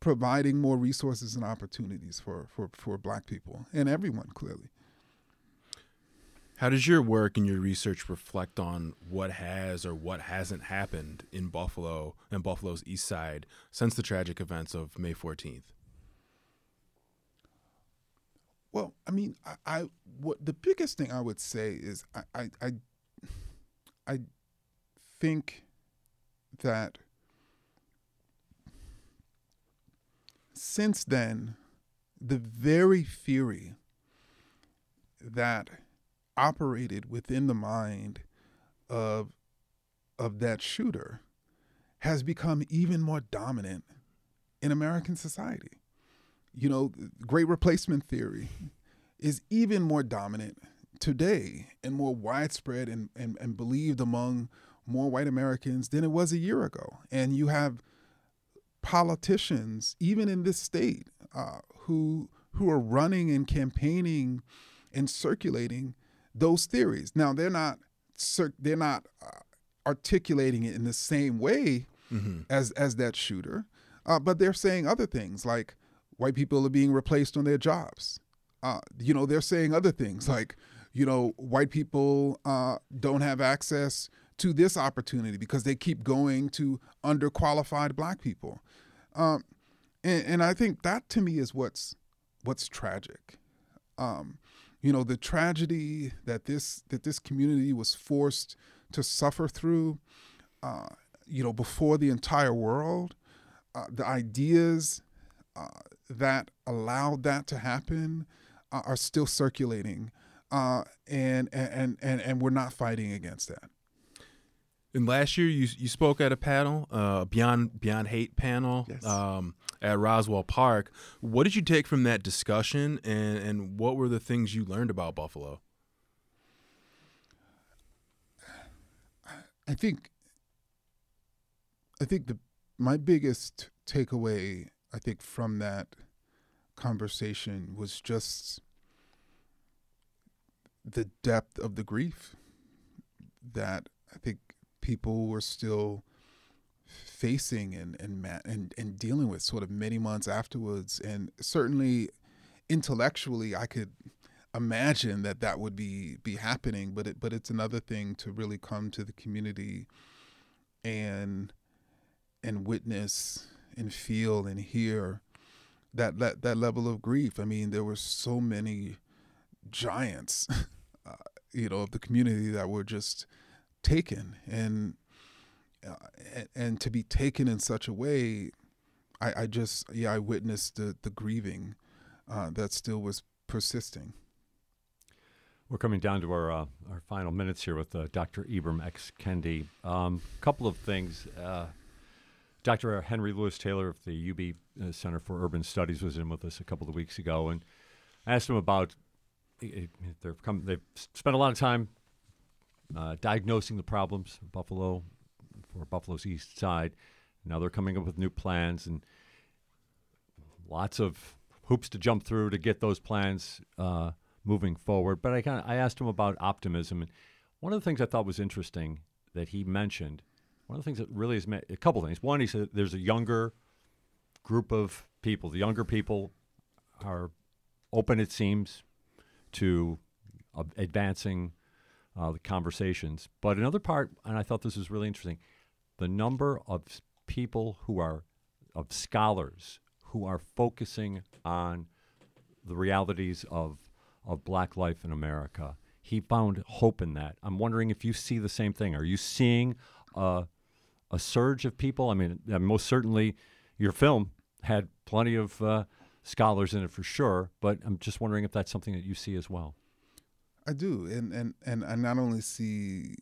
providing more resources and opportunities for, for, for Black people and everyone, clearly. How does your work and your research reflect on what has or what hasn't happened in Buffalo and Buffalo's East Side since the tragic events of May 14th? Well, I mean, I, I what the biggest thing I would say is I, I, I, I think that since then, the very theory that operated within the mind of of that shooter has become even more dominant in American society. You know, great replacement theory is even more dominant today and more widespread and, and, and believed among more white Americans than it was a year ago. And you have politicians, even in this state, uh, who who are running and campaigning and circulating those theories. Now they're not they're not uh, articulating it in the same way mm-hmm. as as that shooter, uh, but they're saying other things like white people are being replaced on their jobs. Uh, you know, they're saying other things like, you know, white people uh, don't have access to this opportunity because they keep going to underqualified black people. Um, and, and, I think that to me is what's what's tragic. Um, you know the tragedy that this that this community was forced to suffer through uh, you know before the entire world uh, the ideas uh, that allowed that to happen uh, are still circulating uh, and, and and and we're not fighting against that and last year, you you spoke at a panel, uh, Beyond Beyond Hate panel yes. um, at Roswell Park. What did you take from that discussion, and and what were the things you learned about Buffalo? I think I think the my biggest takeaway I think from that conversation was just the depth of the grief that I think people were still facing and and and and dealing with sort of many months afterwards. And certainly intellectually I could imagine that that would be be happening but it but it's another thing to really come to the community and and witness and feel and hear that that that level of grief I mean there were so many giants (laughs) uh, you know of the community that were just taken and uh, and, to be taken in such a way I, I just yeah I witnessed the the grieving uh, that still was persisting. We're coming down to our uh, our final minutes here with uh, Dr. Ibram X. Kendi. A um, couple of things. Dr. Henry Louis Taylor of the UB uh, Center for Urban Studies was in with us a couple of weeks ago, and I asked him about. They've come. They've spent a lot of time uh, diagnosing the problems Buffalo for Buffalo's East Side. Now they're coming up with new plans and lots of hoops to jump through to get those plans uh, moving forward. But I kind I asked him about optimism, and one of the things I thought was interesting that he mentioned, one of the things that really has met a couple things. One, he said there's a younger group of people. The younger people are open, it seems, to uh, advancing uh, the conversations. But another part, and I thought this was really interesting, the number of people who are, of scholars who are focusing on the realities of of black life in America. He found hope in that. I'm wondering if you see the same thing. Are you seeing uh, a surge of people? I mean, most certainly, your film had plenty of uh, scholars in it for sure. But I'm just wondering if that's something that you see as well. I do, and and and I not only see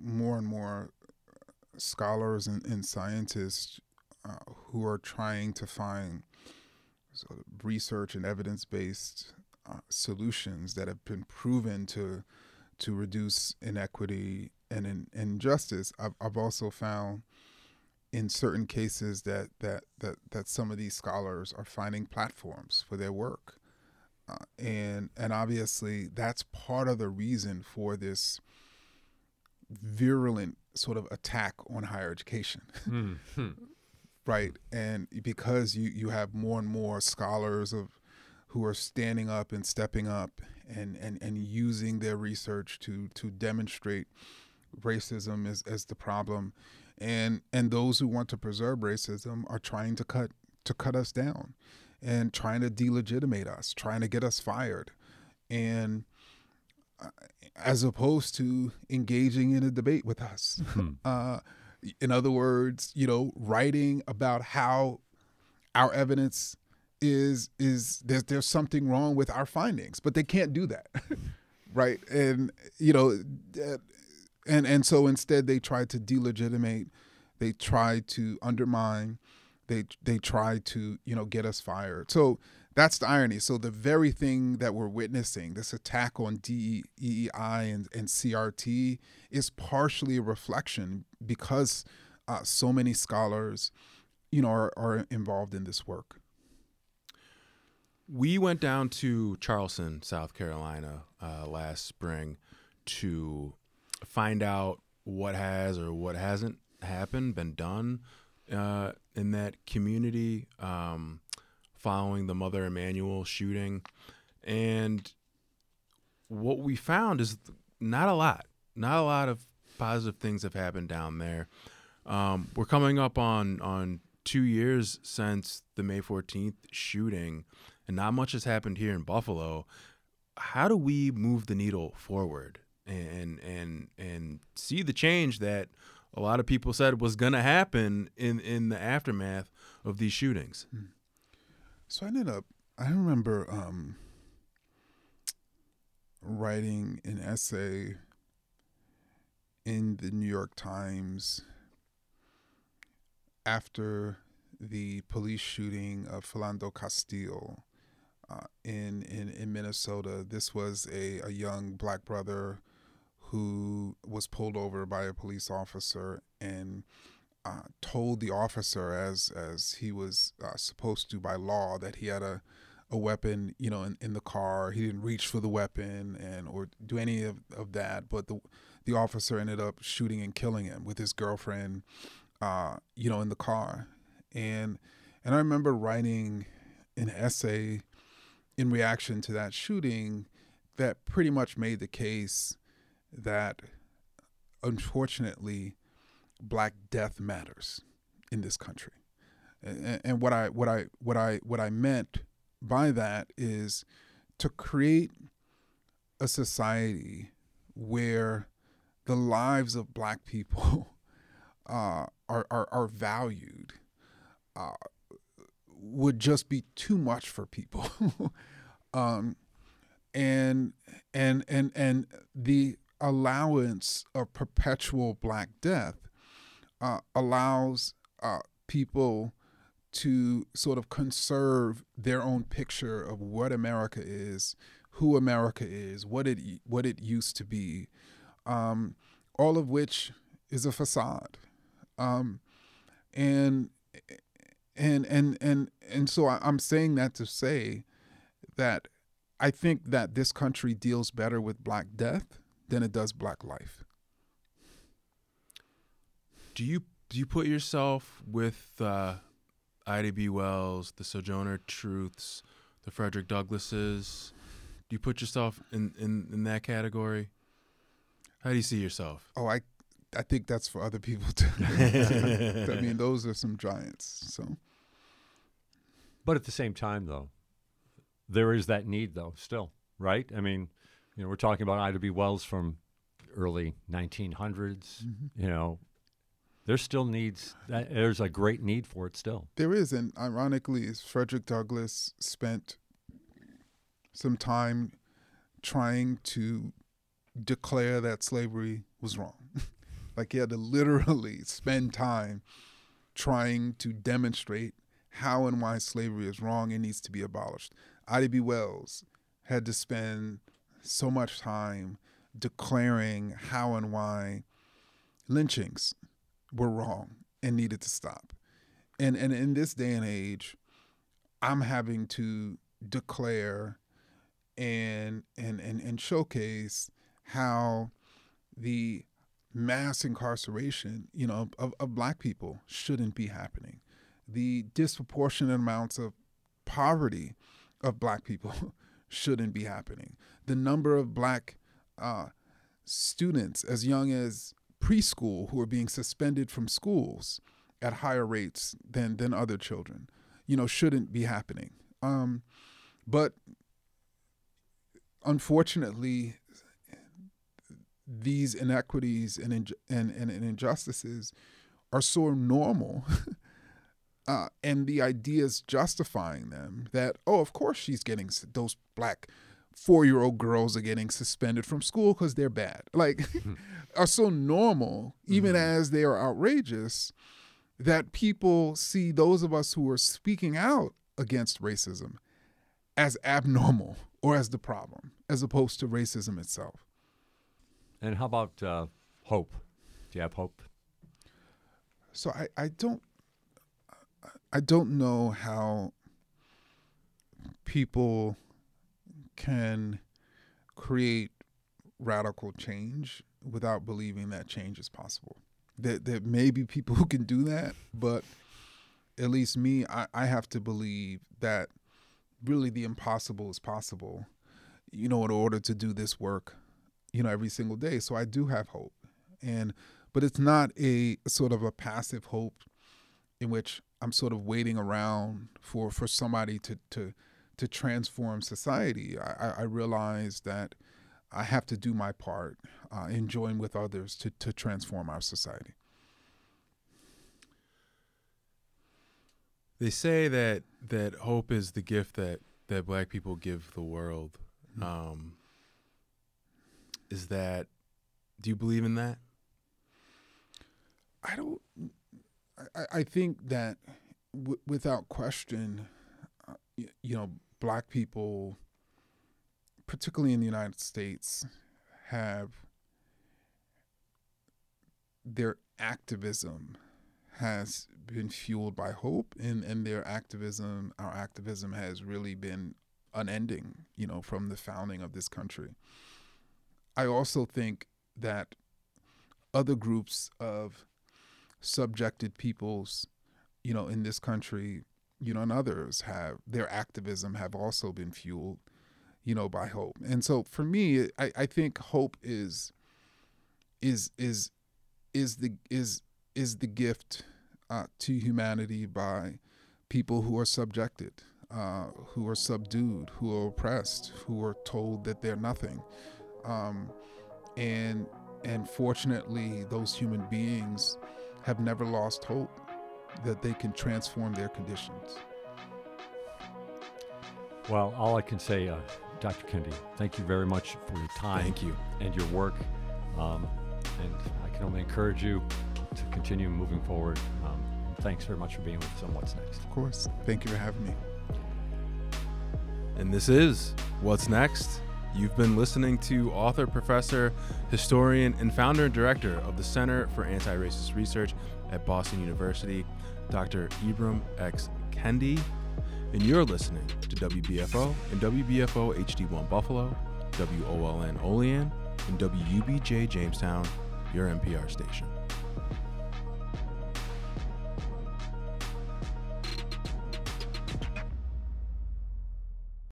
more and more scholars and, and scientists uh, who are trying to find sort of research and evidence based uh, solutions that have been proven to to reduce inequity and in, injustice. I've, I've also found in certain cases that, that that that some of these scholars are finding platforms for their work. Uh, and and obviously that's part of the reason for this virulent sort of attack on higher education (laughs) right and because you you have more and more scholars of who are standing up and stepping up and and and using their research to to demonstrate racism as as the problem. And and those who want to preserve racism are trying to cut to cut us down and trying to delegitimate us trying to get us fired. And uh, as opposed to engaging in a debate with us. (laughs) Uh, in other words you know writing about how our evidence is is there's there's something wrong with our findings but they can't do that. (laughs) Right? And you know uh, and and so instead they try to delegitimate they try to undermine they they try to you know get us fired. So that's the irony. So the very thing that we're witnessing this attack on DEI and, and CRT is partially a reflection because uh, so many scholars you know are, are involved in this work. We went down to Charleston, South Carolina, uh, last spring to find out what has or what hasn't happened, been done uh, in that community um, following the Mother Emanuel shooting. And what we found is not a lot. Not a lot of positive things have happened down there. Um, we're coming up on on two years since the May 14th shooting, and not much has happened here in Buffalo. How do we move the needle forward and and and see the change that a lot of people said was going to happen in in the aftermath of these shootings? So I ended up. I remember um, writing an essay in the New York Times after the police shooting of Philando Castile uh, in, in in Minnesota. This was a, a young black brother who was pulled over by a police officer and uh, told the officer as as he was uh, supposed to by law that he had a a weapon you know in, in the car. He didn't reach for the weapon and or do any of, of that but the the officer ended up shooting and killing him with his girlfriend uh, you know in the car. And and I remember writing an essay in reaction to that shooting that pretty much made the case that unfortunately black death matters in this country. And, and what i what i what i what i meant by that is to create a society where the lives of black people (laughs) uh, are, are are valued uh, would just be too much for people. (laughs) Um, and and and and the allowance of perpetual black death uh, allows uh, people to sort of conserve their own picture of what America is, who America is, what it what it used to be, um, all of which is a facade, um, and and and and and so I, I'm saying that to say that I think that this country deals better with Black death than it does Black life. Do you do you put yourself with uh, Ida B. Wells, the Sojourner Truths, the Frederick Douglasses? Do you put yourself in, in, in that category? How do you see yourself? Oh, I I think that's for other people to. (laughs) I mean, those are some giants. So, But at the same time, though, there is that need, though, still, right? I mean, you know, we're talking about Ida B. Wells from early 1900s. Mm-hmm. You know, there still needs. There's a great need for it still. There is, and ironically, is Frederick Douglass spent some time trying to declare that slavery was wrong. (laughs) like he had to literally spend time trying to demonstrate how and why slavery is wrong and needs to be abolished. Ida B. Wells had to spend so much time declaring how and why lynchings were wrong and needed to stop. And and in this day and age, I'm having to declare and and and, and showcase how the mass incarceration, you know, of, of black people shouldn't be happening. The disproportionate amounts of poverty of black people (laughs) shouldn't be happening. The number of black uh, students as young as preschool who are being suspended from schools at higher rates than than other children, you know, shouldn't be happening. Um, but unfortunately, these inequities and, and, and, and injustices are so normal. (laughs) uh, and the ideas justifying them that, oh, of course she's getting s- those black four year old girls are getting suspended from school because they're bad. Like, (laughs) are so normal, even as they are outrageous, that people see those of us who are speaking out against racism as abnormal or as the problem, as opposed to racism itself. And how about uh, hope? Do you have hope? So I, I don't I don't know how people can create radical change without believing that change is possible. That there may be people who (laughs) can do that, but at least me, I, I have to believe that really the impossible is possible, you know, in order to do this work, you know, every single day. So I do have hope. And but it's not a sort of a passive hope in which I'm sort of waiting around for for somebody to to to transform society. I, I- realize that I have to do my part uh, and join with others to to transform our society. They say that that hope is the gift that that black people give the world. Um, is that? Do you believe in that? I don't. I, I think that w- without question, uh, y- you know, black people, particularly in the United States, have their activism has been fueled by hope and, and their activism our activism has really been unending you know from the founding of this country. I also think that other groups of subjected peoples, you know, in this country, you know, and others have their activism have also been fueled, you know, by hope. And so for me, I, I think hope is is is is the is is the gift uh, to humanity by people who are subjected, uh, who are subdued, who are oppressed, who are told that they're nothing. Um, and and fortunately those human beings have never lost hope that they can transform their conditions Well, all I can say, uh, Dr. Kendi, thank you very much for your time. Thank you. And your work. Um, and I can only encourage you to continue moving forward. Um, thanks very much for being with us on What's Next. of course thank you for having me And this is What's Next. You've been listening to author, professor, historian, and founder and director of the Center for Anti Racist Research at Boston University, Dr. Ibram X. Kendi. And you're listening to WBFO and WBFO HD1 Buffalo, WOLN Olean, and WUBJ Jamestown, your NPR station.